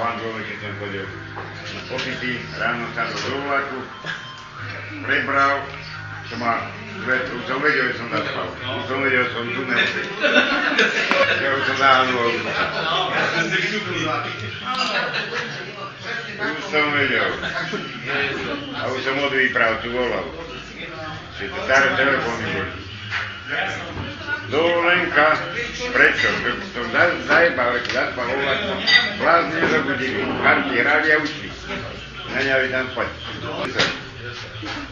Androve, keď som chodil na popity, ráno sa do vlaku, prebral, čo ma, už som vedel, že som zaspal. Už som vedel, že som tunel. Ja už som zahanul. Už som vedel. A už som od výpravcu volal. Že to staré telefóny boli. Dovolenka, prečo? Som za- zajebal, keď zaspal vo vlaku. Blázne nezabudili. Karty hrali a ušli. Neňali tam spať.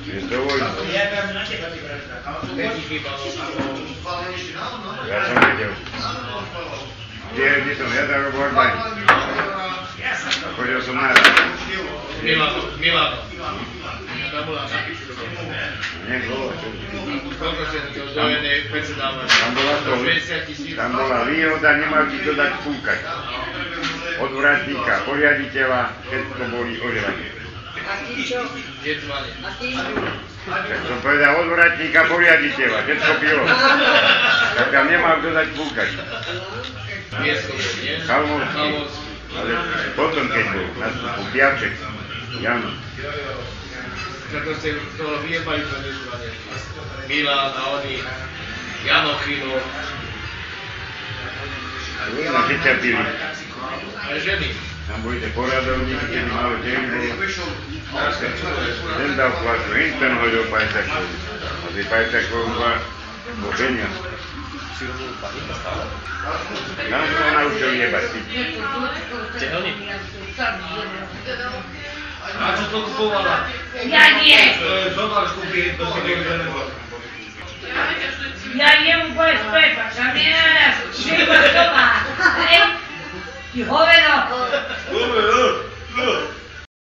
Je dovoľno. Ja som vedel. Kde, kde som ja tak robil aj Chodil som na Milano, Milano. Tam bola to, 60 tisíc. tam bola výhoda, nemal ti to dať púkať. Od vratníka, poriaditeľa, všetko boli ožrané. A ty čo? A ty? Tak som povedal od vratníka, poriaditeľa, všetko bylo. Tak tam nemal kto dať púkať. Chalmovský. Ale potom, keď bol nastupu Piaček, Jano, Preto ste toho vyjebali to nezvanie. Milan a oni, Jano Chino, rôzne si pili. aj ženy. Tam boli tie poradovníky, keď malo deň bol. Ten dal plaču, in ten hodil pajtakov. A tí pajtakov dva bo peniaz. Tam ho naučil jebať. zablokowała. Ja nie. Żona kupi do siebie telefon. Ja nie mu powiedz pepa, a nie przygotowa. Ej, i chowę no.